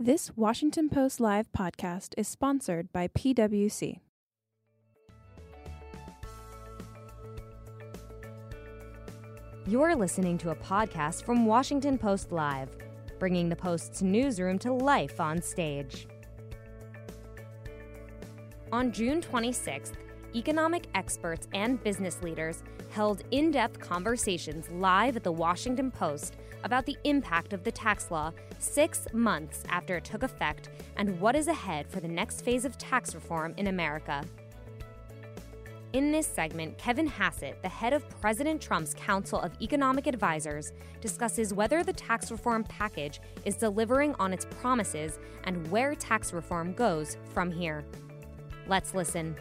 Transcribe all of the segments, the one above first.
This Washington Post Live podcast is sponsored by PWC. You're listening to a podcast from Washington Post Live, bringing the Post's newsroom to life on stage. On June 26th, economic experts and business leaders held in depth conversations live at the Washington Post about the impact of the tax law six months after it took effect and what is ahead for the next phase of tax reform in America. In this segment, Kevin Hassett, the head of President Trump's Council of Economic Advisers, discusses whether the tax reform package is delivering on its promises and where tax reform goes from here. Let's listen.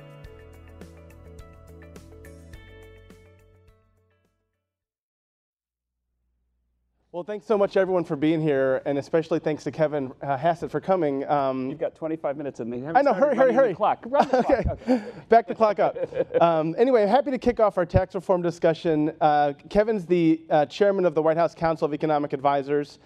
Well, thanks so much, everyone, for being here, and especially thanks to Kevin uh, Hassett for coming. Um, You've got 25 minutes, and they haven't I know. Hurry, hurry, hurry. The clock. Run the okay. clock. Okay. Back the clock up. Um, anyway, happy to kick off our tax reform discussion. Uh, Kevin's the uh, chairman of the White House Council of Economic Advisors.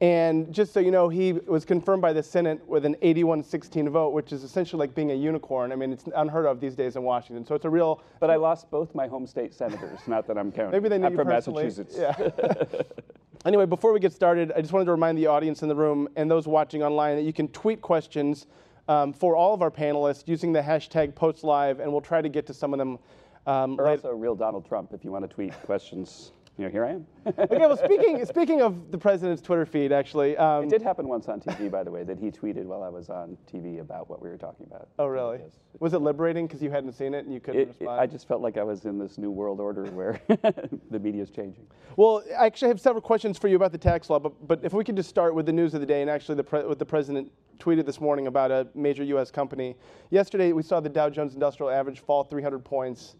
And just so you know, he was confirmed by the Senate with an 81 16 vote, which is essentially like being a unicorn. I mean, it's unheard of these days in Washington. So it's a real. But I lost both my home state senators. Not that I'm counting. Maybe they knew I'm you from personally. Massachusetts. Yeah. anyway, before we get started, I just wanted to remind the audience in the room and those watching online that you can tweet questions um, for all of our panelists using the hashtag PostLive, and we'll try to get to some of them. Um, Or also real Donald Trump, if you want to tweet questions. You know, here I am. okay, well, speaking speaking of the president's Twitter feed, actually. Um, It did happen once on TV, by the way, that he tweeted while I was on TV about what we were talking about. oh, really? Yes. Was it liberating because you hadn't seen it and you couldn't It, it- respond? I just felt like I was in this new world order where the media is changing. Well, I actually have several questions for you about the tax law, but, but if we could just start with the news of the day and actually the pre- what the president tweeted this morning about a major U.S. company. Yesterday, we saw the Dow Jones Industrial Average fall 300 points.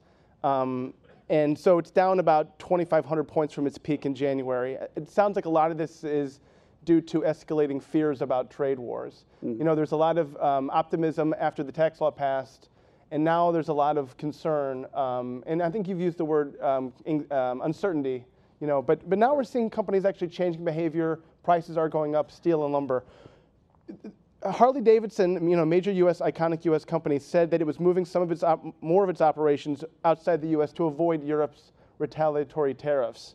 Um, and so it's down about 2,500 points from its peak in January. It sounds like a lot of this is due to escalating fears about trade wars. You know, there's a lot of um, optimism after the tax law passed, and now there's a lot of concern. Um, and I think you've used the word um, in, um, uncertainty. You know, but but now we're seeing companies actually changing behavior. Prices are going up, steel and lumber. Harley Davidson, you know, major U.S. iconic U.S. company, said that it was moving some of its more of its operations outside the U.S. to avoid Europe's retaliatory tariffs,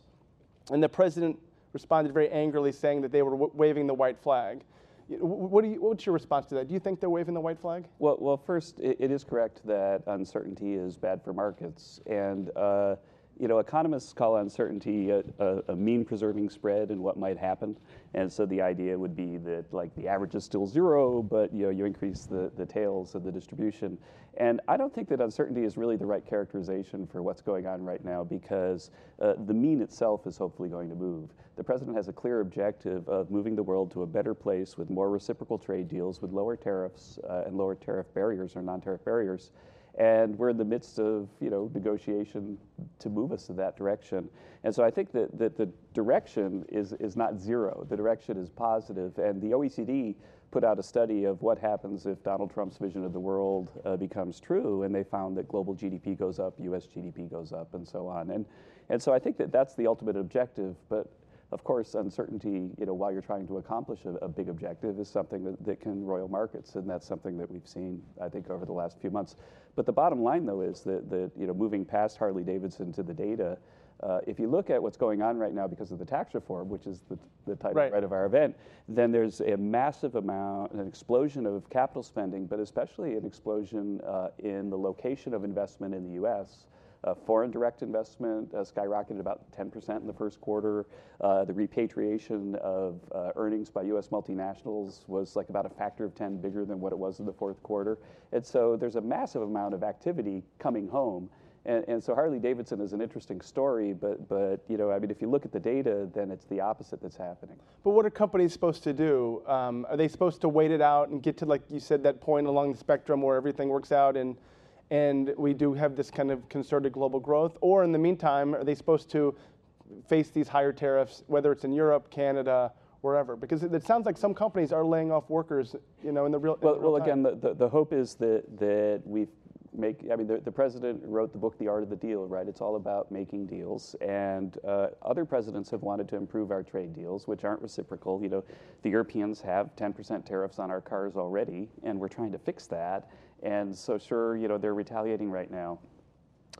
and the president responded very angrily, saying that they were waving the white flag. What do you, what's your response to that? Do you think they're waving the white flag? Well, well, first, it, it is correct that uncertainty is bad for markets, and uh, you know, economists call uncertainty a, a, a mean-preserving spread in what might happen, and so the idea would be that like the average is still zero, but you know, you increase the, the tails of the distribution, and I don't think that uncertainty is really the right characterization for what's going on right now because uh, the mean itself is hopefully going to move. The president has a clear objective of moving the world to a better place with more reciprocal trade deals, with lower tariffs uh, and lower tariff barriers or non-tariff barriers. And we're in the midst of, you know, negotiation to move us in that direction. And so I think that, that the direction is, is not zero. The direction is positive. And the OECD put out a study of what happens if Donald Trump's vision of the world uh, becomes true. And they found that global GDP goes up, US GDP goes up, and so on. And, and so I think that that's the ultimate objective. But of course, uncertainty, you know, while you're trying to accomplish a, a big objective is something that, that can roil markets, and that's something that we've seen, I think, over the last few months. But the bottom line, though, is that, that you know, moving past Harley Davidson to the data, uh, if you look at what's going on right now because of the tax reform, which is the, the title Right. right of our event, then there's a massive amount, an explosion of capital spending, but especially an explosion uh, in the location of investment in the U.S. Foreign direct investment uh, skyrocketed about 10% in the first quarter. Uh, the repatriation of uh, earnings by U.S. multinationals was like about a factor of 10 bigger than what it was in the fourth quarter. And so there's a massive amount of activity coming home. And, and so Harley Davidson is an interesting story, but, but you know, I mean, if you look at the data, then it's the opposite that's happening. But what are companies supposed to do? Um, are they supposed to wait it out and get to, like you said, that point along the spectrum where everything works out and and we do have this kind of concerted global growth? Or in the meantime, are they supposed to face these higher tariffs, whether it's in Europe, Canada, wherever? Because it, it sounds like some companies are laying off workers, you know, in the real. in Well, the real well again, the, the, the hope is that, that we make. I mean, the, the president wrote the book, The Art of the Deal, right? It's all about making deals, and uh, other presidents have wanted to improve our trade deals, which aren't reciprocal. You know, the Europeans have 10% tariffs on our cars already, and we're trying to fix that. And so, sure, you know, they're retaliating right now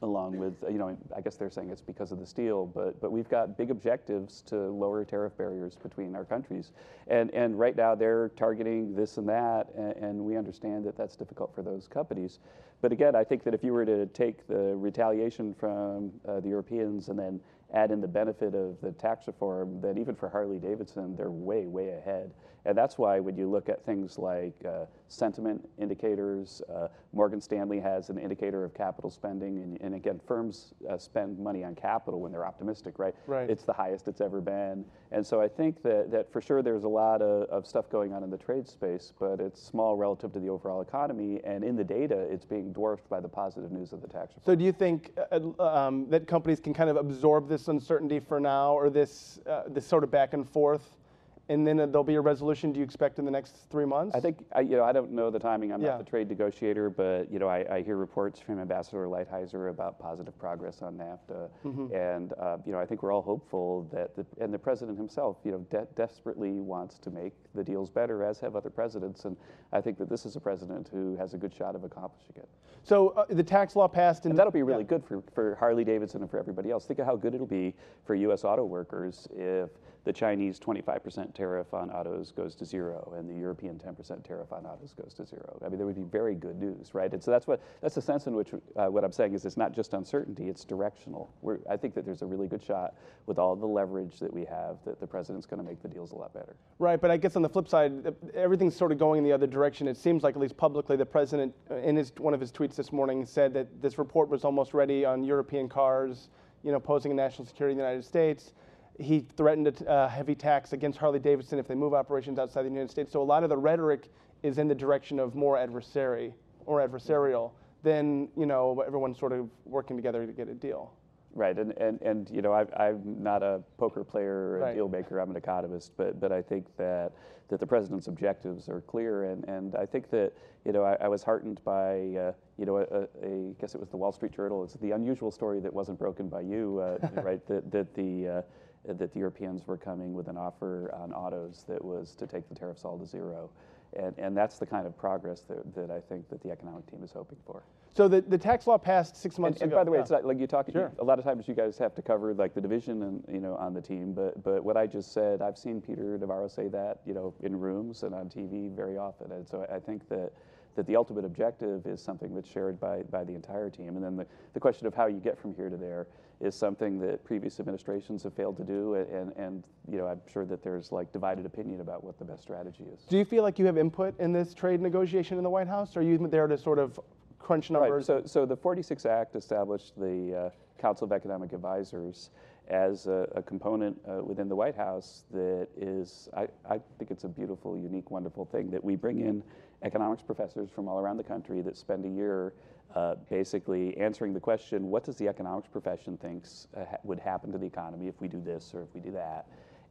along with, you know, I guess they're saying it's because of the steel, but, but we've got big objectives to lower tariff barriers between our countries. And, and right now they're targeting this and that, and, and we understand that that's difficult for those companies. But again, I think that if you were to take the retaliation from uh, the Europeans and then add in the benefit of the tax reform, then even for Harley Davidson, they're way, way ahead. And that's why when you look at things like uh, sentiment indicators, uh, Morgan Stanley has an indicator of capital spending. And, and again, firms uh, spend money on capital when they're optimistic, right? Right. It's the highest it's ever been. And so I think that, that for sure there's a lot of, of stuff going on in the trade space, but it's small relative to the overall economy. And in the data, it's being dwarfed by the positive news of the tax reform. So do you think uh, um, that companies can kind of absorb this uncertainty for now, or this uh, this sort of back and forth, and then there'll be a resolution? Do you expect in the next three months? I think I, you know I don't know the timing. I'm Yeah. not the trade negotiator, but you know I, I hear reports from Ambassador Lighthizer about positive progress on NAFTA, Mm-hmm. and uh, you know I think we're all hopeful that the, and the president himself you know de- desperately wants to make the deals better, as have other presidents, and I think that this is a president who has a good shot of accomplishing it. So uh, the tax law passed, in And that'll be really good for, for Harley Davidson and for everybody else. Think of how good it'll be for U.S. auto workers if the Chinese 25% tariff on autos goes to zero and the European 10% tariff on autos goes to zero. I mean, there would be very good news, right? And so that's what that's the sense in which uh, what I'm saying is it's not just uncertainty; it's directional. We're, I think that there's a really good shot with all the leverage that we have that the president's going to make the deals a lot better. Right, but I guess on the flip side, everything's sort of going in the other direction. It seems like, at least publicly, the president, uh, in his one of his tweets this morning, said that this report was almost ready on European cars, you know, posing a national security in the United States. He threatened a t- uh, heavy tax against Harley Davidson if they move operations outside the United States. So a lot of the rhetoric is in the direction of more adversary or adversarial than you know everyone sort of working together to get a deal. Right, and, and, and you know, I, I'm not a poker player or a Right. deal maker, I'm an economist, but, but I think that, that the president's objectives are clear, and, and I think that, you know, I, I was heartened by, uh, you know, a, a, a, I guess it was the Wall Street Journal, it's the unusual story that wasn't broken by you, uh, right, that, that the, uh, that the Europeans were coming with an offer on autos that was to take the tariffs all to zero. And, and that's the kind of progress that, that I think that the economic team is hoping for. So the, the tax law passed six And, months and ago. by the way, Yeah. it's not like you talk. Sure. A lot of times, you guys have to cover like the division and you know on the team. But but what I just said, I've seen Peter Navarro say that you know in rooms and on TV very often. And so I think that that the ultimate objective is something that's shared by by the entire team. And then the, the question of how you get from here to there is something that previous administrations have failed to do. And and, you know I'm sure that there's like divided opinion about what the best strategy is. Do you feel like you have input in this trade negotiation in the White House? Or are you there to sort of crunch numbers? Right. So, so the 46 Act established the uh, Council of Economic Advisors as a, a component uh, within the White House that is, I, I think it's a beautiful, unique, wonderful thing that we bring in economics professors from all around the country that spend a year uh, basically answering the question, what does the economics profession thinks uh, ha- would happen to the economy if we do this or if we do that?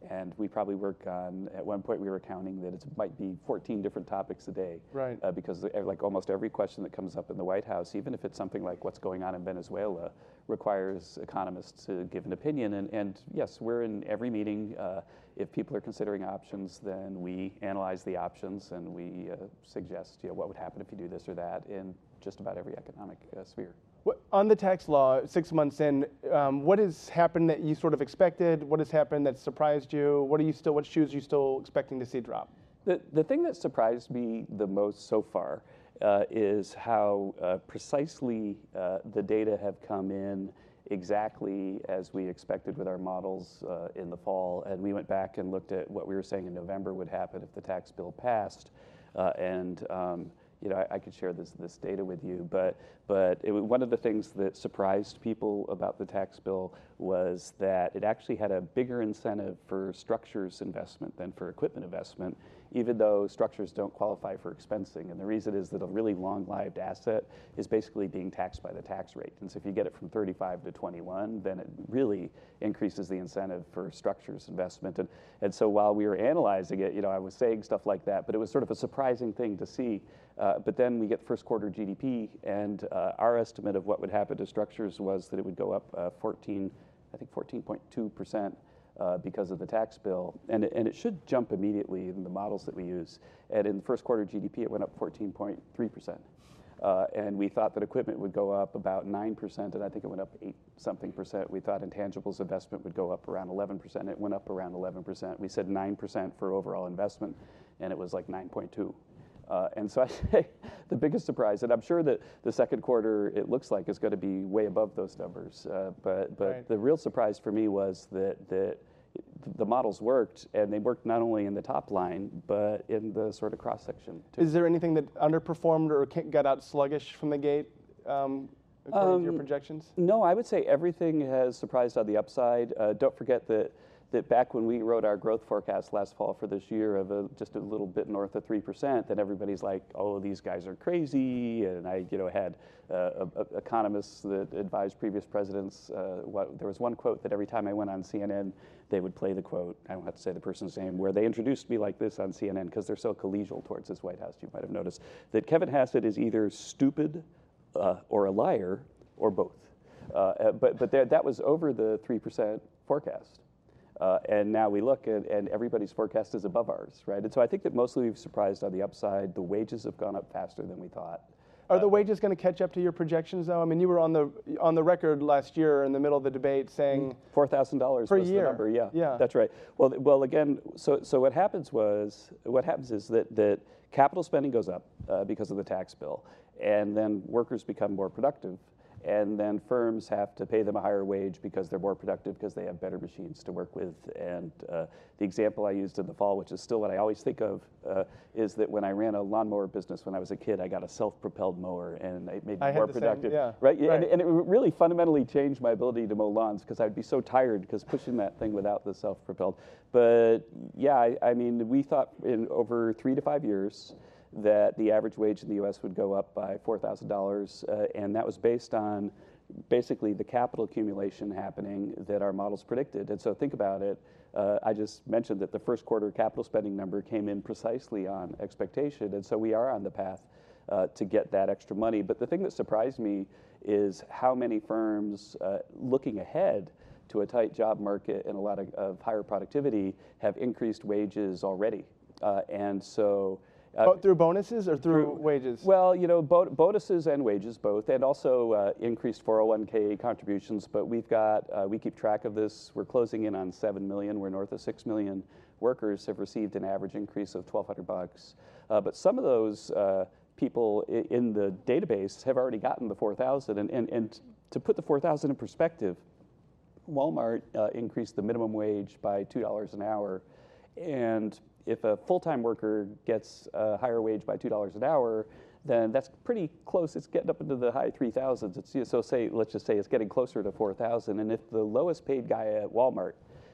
And we probably work on, at one point we were counting that it might be 14 different topics a day Right. uh, because like almost every question that comes up in the White House, even if it's something like what's going on in Venezuela, requires economists to give an opinion. And, and yes, we're in every meeting. Uh, if people are considering options, then we analyze the options and we uh, suggest you know, what would happen if you do this or that in just about every economic uh, sphere. What- On the tax law, six months in, um, what has happened that you sort of expected? What has happened that surprised you? What are you still? What shoes are you still expecting to see drop? The, the thing that surprised me the most so far uh, is how uh, precisely uh, the data have come in exactly as we expected with our models uh, in the fall. And we went back and looked at what we were saying in November would happen if the tax bill passed. Uh, and um, you know, I, I could share this this data with you, but but it, one of the things that surprised people about the tax bill was that it actually had a bigger incentive for structures investment than for equipment investment, even though structures don't qualify for expensing. And the reason is that a really long-lived asset is basically being taxed by the tax rate. And so if you get it from 35 to 21, then it really increases the incentive for structures investment. And, and so while we were analyzing it, you know, I was saying stuff like that, but it was sort of a surprising thing to see. Uh, but then we get first quarter GDP, and uh, our estimate of what would happen to structures was that it would go up uh, 14, I think 14.2 percent uh, because of the tax bill. And it, and it should jump immediately in the models that we use. And in the first quarter GDP, it went up 14.3%. Uh, and we thought that equipment would go up about 9%, and I think it went up 8 something percent. We thought intangibles investment would go up around 11%. It went up around 11%. We said 9% for overall investment, and it was like 9.2. Uh, and so I say the biggest surprise, and I'm sure that the second quarter it looks like is going to be way above those numbers. Uh, but but right. the real surprise for me was that that the models worked, and they worked not only in the top line but in the sort of cross section. Too. Is there anything that underperformed or got out sluggish from the gate? Um, according um, to your um, projections? No, I would say everything has surprised on the upside. Uh, don't forget that that back when we wrote our growth forecast last fall for this year of just a little bit north of 3%, that everybody's like, oh, these guys are crazy. And I, you know, had uh, economists that advised previous presidents. Uh, there was one quote that every time I went on CNN, they would play the quote. I don't have to say the person's name, where they introduced me like this on CNN because they're so collegial towards this White House. You might have noticed that Kevin Hassett is either stupid uh, or a liar or both. But that was over the 3% forecast. Uh, and now we look at, and everybody's forecast is above ours, right? And so I think that mostly we've surprised on the upside. The wages have gone up faster than we thought. Are the uh, wages going to catch up to your projections, though? I mean, you were on the on the record last year in the middle of the debate saying four thousand dollars per was year. the number. Yeah, yeah, that's right. Well, well, again, so so what happens was what happens is that that capital spending goes up uh, because of the tax bill, and then workers become more productive, and then firms have to pay them a higher wage because they're more productive because they have better machines to work with. And uh, the example I used in the fall, which is still what I always think of, uh, is that when I ran a lawnmower business when I was a kid, I got a self-propelled mower, and it made me I more productive. Same, yeah. Right? right. And, and, it really fundamentally changed my ability to mow lawns because I'd be so tired because pushing that thing without the self-propelled. But yeah, I, I mean, we thought in over three to five years that the average wage in the U.S. would go up by $4,000, uh, and that was based on basically the capital accumulation happening that our models predicted. And so think about it. Uh, I just mentioned that the first quarter capital spending number came in precisely on expectation, and so we are on the path uh, to get that extra money. But the thing that surprised me is how many firms uh, looking ahead to a tight job market and a lot of, of higher productivity have increased wages already. Uh, and so uh, through bonuses or through, through, wages? Well, you know, bo- bonuses and wages both, and also uh, increased 401k contributions. But we've got, uh, we keep track of this. We're closing in on 7 million. We're north of 6 million workers have received an average increase of 1,200 bucks. Uh, but some of those uh, people in the database have already gotten the 4,000. And, and, and to put the 4,000 in perspective, Walmart uh, increased the minimum wage by $2 an hour. And if a full-time worker gets a higher wage by $2 an hour, then that's pretty close. It's getting up into the high 3,000s. It's, so say, let's just say it's getting closer to 4,000. And if the lowest paid guy at Walmart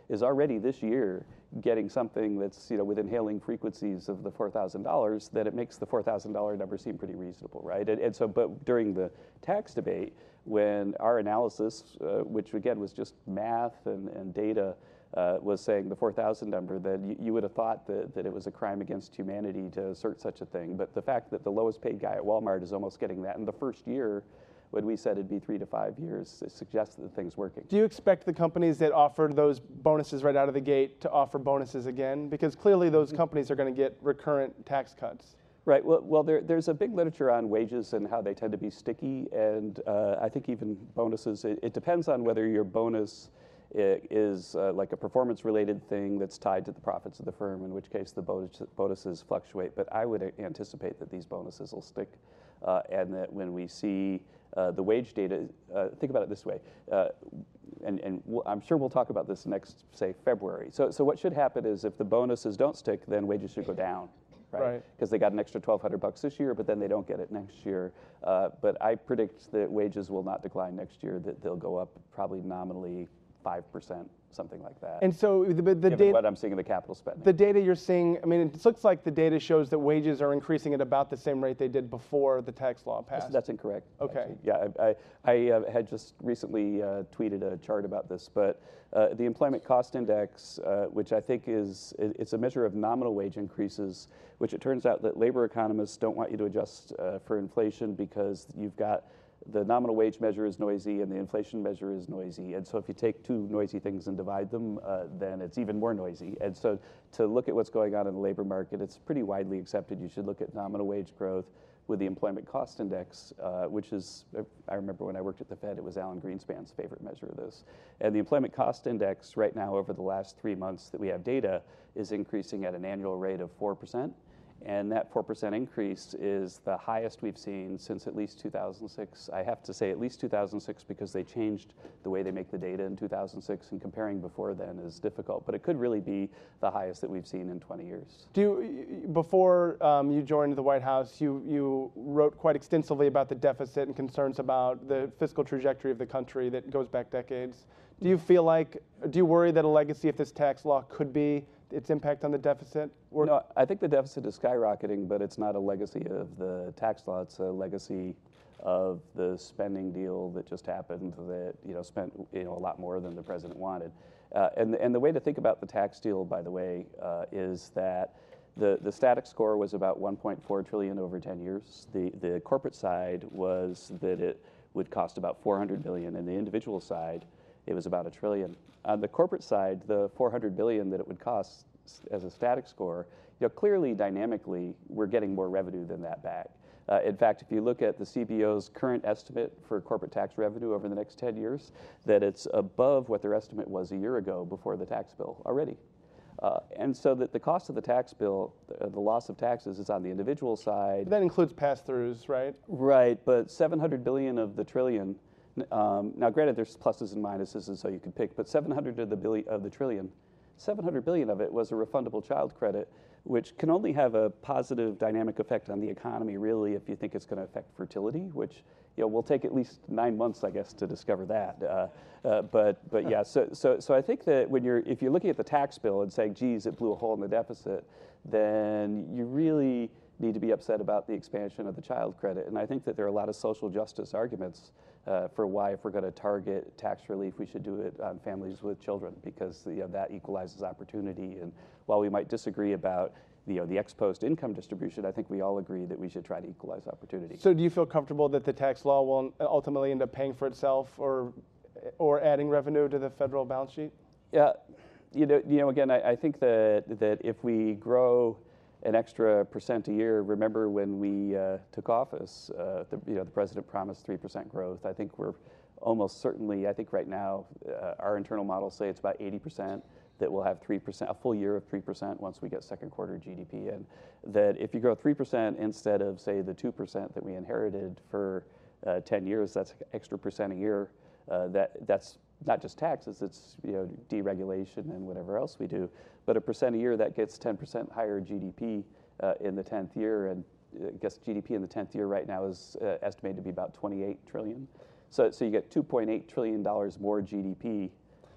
is already this year getting something that's you know within hailing frequencies of the $4,000, then it makes the $4,000 number seem pretty reasonable, right? And, and, so, but during the tax debate, when our analysis, uh, which again was just math and, and data, uh, was saying the 4,000 number, that you, you, would have thought that, that it was a crime against humanity to assert such a thing. But the fact that the lowest paid guy at Walmart is almost getting that in the first year, when we said it'd be three to five years, suggests that the thing's working. Do you expect the companies that offered those bonuses right out of the gate to offer bonuses again? Because clearly those mm-hmm. companies are going to get recurrent tax cuts. Right. Well, well there, there's a big literature on wages and how they tend to be sticky, and uh, I think even bonuses. It, it, depends on whether your bonus is uh, like a performance related thing that's tied to the profits of the firm, in which case the bonuses fluctuate. But I would anticipate that these bonuses will stick uh, and that when we see uh, the wage data, uh, think about it this way. Uh, and, and we'll, I'm sure we'll talk about this next, say, February. So, so what should happen is if the bonuses don't stick, then wages should go down right? Because right. they got an extra 1,200 bucks this year, but then they don't get it next year. Uh, but I predict that wages will not decline next year; that they'll go up probably nominally 5%, something like that. And so the, the given data, what I'm seeing in the capital spending. the data you're seeing, I mean, it looks like the data shows that wages are increasing at about the same rate they did before the tax law passed. That's incorrect. Okay. actually. Yeah, I, I, I uh, had just recently uh, tweeted a chart about this, but uh, the employment cost index, uh, which I think is it's a measure of nominal wage increases, which it turns out that labor economists don't want you to adjust uh, for inflation because you've got the nominal wage measure is noisy and the inflation measure is noisy. And so if you take two noisy things and divide them, uh, then it's even more noisy. And so to look at what's going on in the labor market, it's pretty widely accepted. You should look at nominal wage growth with the employment cost index, uh, which is, I remember when I worked at the Fed, it was Alan Greenspan's favorite measure of this. And the employment cost index right now, over the last three months that we have data, is increasing at an annual rate of 4%. And that 4% increase is the highest we've seen since at least 2006. I have to say at least 2006 because they changed the way they make the data in 2006, and comparing before then is difficult. But it could really be the highest that we've seen in 20 years. Before um, you joined the White House, you, you wrote quite extensively about the deficit and concerns about the fiscal trajectory of the country that goes back decades. Do you feel like, do you worry that a legacy of this tax law could be its impact on the deficit? Or No, I think the deficit is skyrocketing, but it's not a legacy of the tax law. It's a legacy of the spending deal that just happened that you know spent you know a lot more than the president wanted. Uh, and and the way to think about the tax deal, by the way, uh, is that the the static score was about 1.4 trillion over 10 years. The the corporate side was that it would cost about 400 billion, and the individual side it was about a trillion. On the corporate side, the 400 billion that it would cost as a static score, you know, clearly dynamically, we're getting more revenue than that back. Uh, in fact, if you look at the CBO's current estimate for corporate tax revenue over the next 10 years, that it's above what their estimate was a year ago before the tax bill already. Uh, and so that the cost of the tax bill, uh, the loss of taxes, is on the individual side. that includes pass-throughs, right? Right, but 700 billion of the trillion. Um, now, granted, there's pluses and minuses, and so you could pick. But 700 of the of the trillion, 700 billion of it was a refundable child credit, which can only have a positive dynamic effect on the economy, really, if you think it's going to affect fertility, which you know will take at least nine months, I guess, to discover that. Uh, uh, but but yeah, so so so I think that when you're if you're looking at the tax bill and saying, geez, it blew a hole in the deficit, then you really need to be upset about the expansion of the child credit. And I think that there are a lot of social justice arguments uh, for why, if we're going to target tax relief, we should do it on families with children because you know, that equalizes opportunity. And while we might disagree about you know, the ex post income distribution, I think we all agree that we should try to equalize opportunity. So do you feel comfortable that the tax law will ultimately end up paying for itself or, or adding revenue to the federal balance sheet? Yeah, you know, you know again, I, I think that, that if we grow an extra percent a year, remember when we uh, took office, uh, the, you know, the president promised 3% growth. I think we're almost certainly, I think right now, uh, our internal models say it's about 80% that we'll have 3%, a full year of 3% once we get second quarter GDP. in. that if you grow 3% instead of, say, the 2% that we inherited for uh, 10 years, that's extra percent a year. Uh, that, that's not just taxes, it's you know, deregulation and whatever else we do. But a percent a year, that gets 10% higher GDP uh, in the 10th year. And I guess GDP in the 10th year right now is uh, estimated to be about 28 trillion. So, so you get 2.8 trillion dollars more GDP.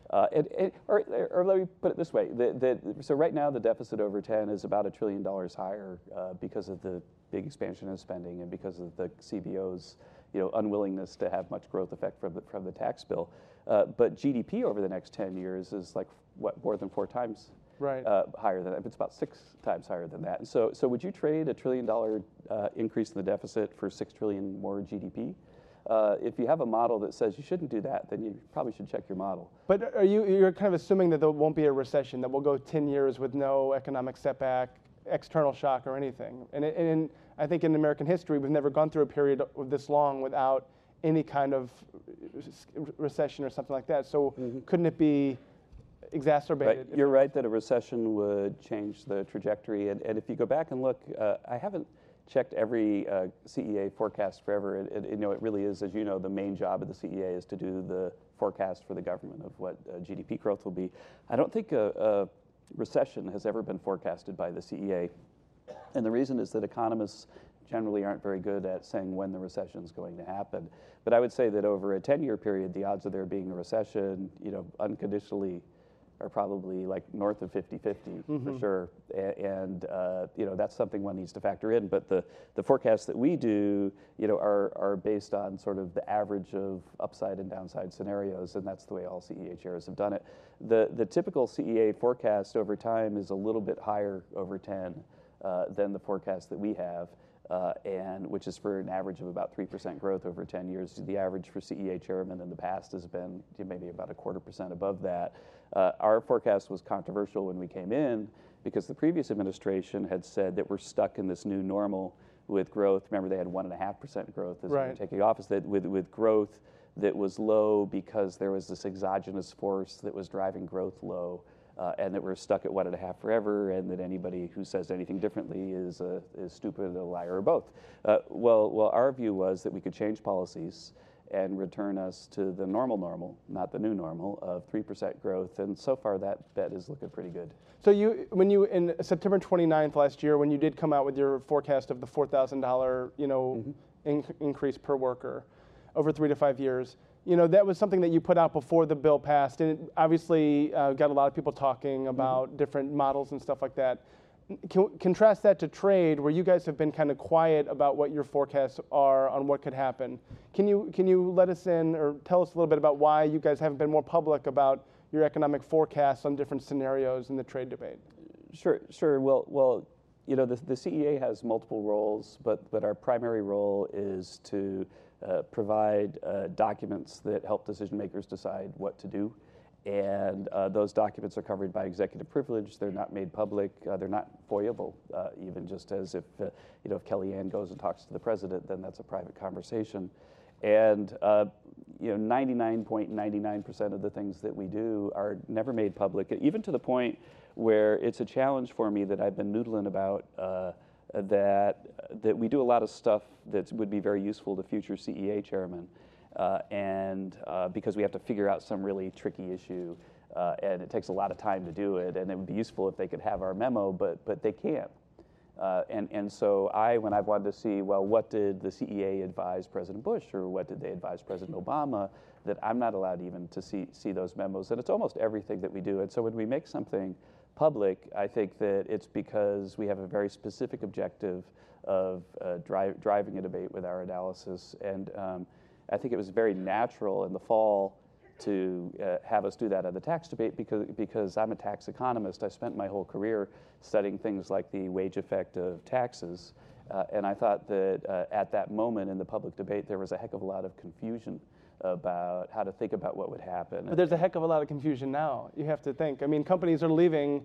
Uh, and, or, or let me put it this way: the, the, so right now the deficit over 10 is about a trillion dollars higher uh, because of the big expansion of spending and because of the CBO's you know, unwillingness to have much growth effect from the, from the tax bill. Uh, but GDP over the next 10 years is like what more than four times Right. uh, higher than that. It's about six times higher than that. And so, so would you trade a trillion dollar uh, increase in the deficit for six trillion more GDP? Uh, if you have a model that says you shouldn't do that, then you probably should check your model. But are you, you're kind of assuming that there won't be a recession, that we'll go 10 years with no economic setback, external shock, or anything. And, it- and I think in American history, we've never gone through a period of this long without any kind of recession or something like that. So couldn't it be. Exacerbated? You're right that a recession would change the trajectory. And, and if you go back and look, uh, I haven't checked every uh, CEA forecast forever. It, it, you know, it really is, as you know, the main job of the CEA is to do the forecast for the government of what uh, GDP growth will be. I don't think a, a recession has ever been forecasted by the CEA. And the reason is that economists generally aren't very good at saying when the recession is going to happen. But I would say that over a 10-year period, the odds of there being a recession, you know, unconditionally are probably like north of 50-50 Mm-hmm. for sure. A- And, uh, you know, that's something one needs to factor in. But the, the forecasts that we do, you know, are, are based on sort of the average of upside and downside scenarios. And that's the way all CEA chairs have done it. The, the typical CEA forecast over time is a little bit higher over 10 uh, than the forecast that we have. Uh, and which is for an average of about 3% growth over 10 years. The average for CEA chairman in the past has been maybe about a quarter percent above that. Uh, our forecast was controversial when we came in because the previous administration had said that we're stuck in this new normal with growth. Remember, they had 1.5% growth as they were taking office, that with, with growth that was low because there was this exogenous force that was driving growth low uh, and that we're stuck at one and a half forever, and that anybody who says anything differently is, uh, is stupid, a liar, or both. Uh, well, well, our view was that we could change policies and return us to the normal normal, not the new normal, of 3% growth. And so far, that bet is looking pretty good. So you, when you in September 29th last year, when you did come out with your forecast of the $4,000, you know, in, increase per worker over three to five years, you know, that was something that you put out before the bill passed, and it obviously uh, got a lot of people talking about different models and stuff like that. Can, contrast that to trade, where you guys have been kind of quiet about what your forecasts are on what could happen. Can you can you let us in or tell us a little bit about why you guys haven't been more public about your economic forecasts on different scenarios in the trade debate? Sure, sure. Well, well, you know, the, the CEA has multiple roles, but but our primary role is to uh, provide uh, documents that help decision makers decide what to do. And uh, those documents are covered by executive privilege. They're not made public. Uh, they're not FOIAble, uh, even just as if, uh, you know, if Kellyanne goes and talks to the president, then that's a private conversation. And, you know, 99.99% of the things that we do are never made public, even to the point where it's a challenge for me that I've been noodling about uh, that, that we do a lot of stuff that would be very useful to future CEA chairmen. Uh, and uh, because we have to figure out some really tricky issue, uh, and it takes a lot of time to do it, and it would be useful if they could have our memo, but, but they can't. Uh, and, and so I, when I've wanted to see, well, what did the CEA advise President Bush or what did they advise President Obama, that I'm not allowed even to see, see those memos. And it's almost everything that we do. And so when we make something public, I think that it's because we have a very specific objective of uh, dri- driving a debate with our analysis. And um, I think it was very natural in the fall to uh, have us do that at the tax debate because, because I'm a tax economist. I spent my whole career studying things like the wage effect of taxes. Uh, and I thought that uh, at that moment in the public debate, there was a heck of a lot of confusion about how to think about what would happen. But there's a heck of a lot of confusion now. You have to think. I mean, companies are leaving.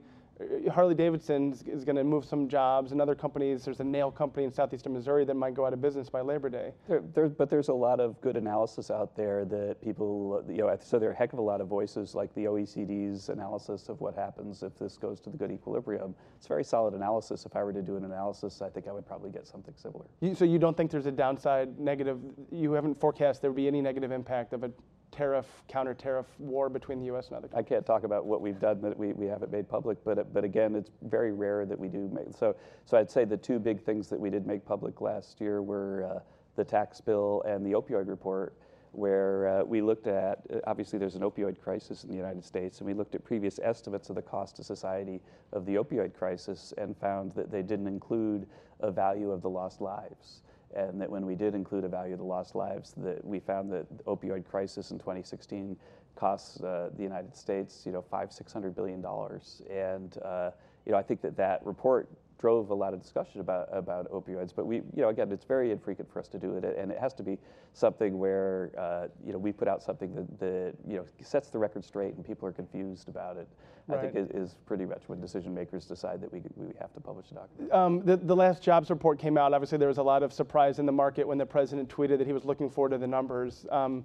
Harley Davidson is, is going to move some jobs, and other companies. There's a nail company in southeastern Missouri that might go out of business by Labor Day. There, there, but there's a lot of good analysis out there that people, you know, so there are a heck of a lot of voices like the OECD's analysis of what happens if this goes to the good equilibrium. It's very solid analysis. If I were to do an analysis, I think I would probably get something similar. You, so you don't think there's a downside negative? You haven't forecast there would be any negative impact of a tariff, counter tariff war between the U.S. and other countries? I can't talk about what we've done that we, we haven't made public, but but again, it's very rare that we do make. So so I'd say the two big things that we did make public last year were uh, the tax bill and the opioid report, where uh, we looked at uh, obviously there's an opioid crisis in the United States, and we looked at previous estimates of the cost to society of the opioid crisis and found that they didn't include a value of the lost lives and that when we did include a value the lost lives, that we found that the opioid crisis in 2016 costs uh, the United States, you know, five, six hundred billion dollars, and uh, you know, I think that that report drove a lot of discussion about about opioids. But we, you know, again, it's very infrequent for us to do it, and it has to be something where uh, you know we put out something that, that you know sets the record straight, and people are confused about it. I think Right. is, is pretty much when decision makers decide that we we have to publish a document. Um, the, the last jobs report came out. Obviously, there was a lot of surprise in the market when the president tweeted that he was looking forward to the numbers. Um,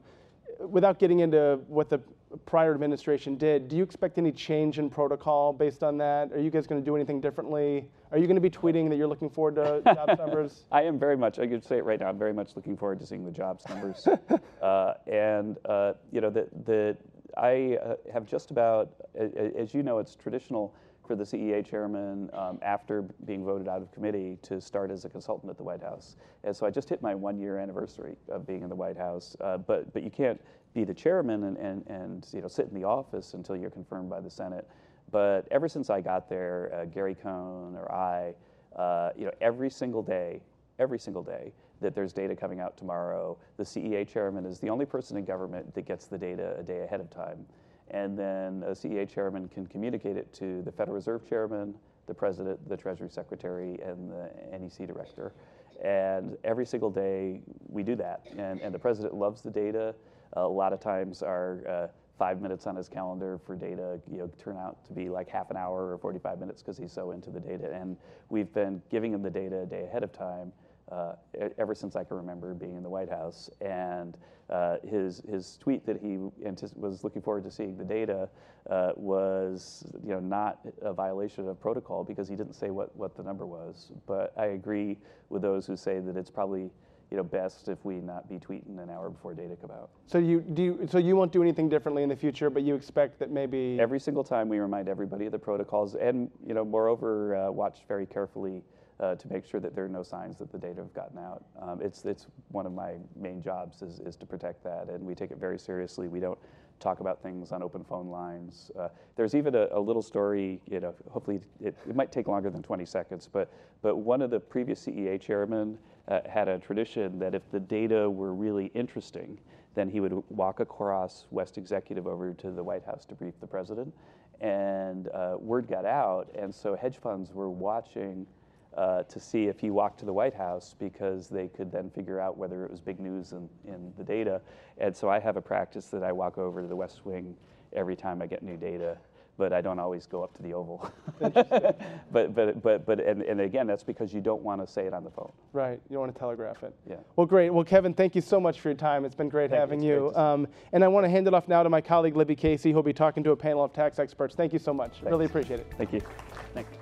without getting into what the prior administration did, do you expect any change in protocol based on that? Are you guys going to do anything differently? Are you going to be tweeting that you're looking forward to jobs numbers? I am very much. I could say it right now. I'm very much looking forward to seeing the jobs numbers, uh, and uh, you know that that I uh, have just about, as you know, it's traditional the CEA chairman um, after being voted out of committee to start as a consultant at the White House. And so I just hit my one year anniversary of being in the White House. Uh, but, but you can't be the chairman and, and, and you know, sit in the office until you're confirmed by the Senate. But ever since I got there, uh, Gary Cohn or I, uh, you know, every single day, every single day that there's data coming out tomorrow, the CEA chairman is the only person in government that gets the data a day ahead of time. And then a CEA chairman can communicate it to the Federal Reserve chairman, the president, the Treasury secretary, and the NEC director. And every single day we do that. And, and the president loves the data. a lot of times our uh, five minutes on his calendar for data you know, turn out to be like half an hour or 45 minutes because he's so into the data. And we've been giving him the data a day ahead of time uh, ever since I can remember being in the White House. And uh, his, his tweet that he was looking forward to seeing the data uh, was you know, not a violation of protocol because he didn't say what, what the number was. But I agree with those who say that it's probably you know, best if we not be tweeting an hour before data come out. So you do you, so you won't do anything differently in the future, but you expect that maybe every single time we remind everybody of the protocols, and you know, moreover, uh, watch very carefully uh, to make sure that there are no signs that the data have gotten out. Um, it's, it's one of my main jobs is, is to protect that, and we take it very seriously. We don't talk about things on open phone lines. Uh, there's even a, a, little story, you know, hopefully it, it, might take longer than 20 seconds, but, but one of the previous CEA chairmen uh, had a tradition that if the data were really interesting, then he would walk across West Executive over to the White House to brief the president. And uh, word got out, and so hedge funds were watching uh, to see if he walked to the White House because they could then figure out whether it was big news in, in the data. And so I have a practice that I walk over to the West Wing every time I get new data, but I don't always go up to the Oval. but, but, but, but and, and again, that's because you don't want to say it on the phone. Right, you don't want to telegraph it. Yeah. Well, great. Well, Kevin, thank you so much for your time. It's been great thank having you. you. Um, and I want to hand it off now to my colleague, Libby Casey, who'll be talking to a panel of tax experts. Thank you so much. Thanks. Really appreciate it. Thank you. Thanks.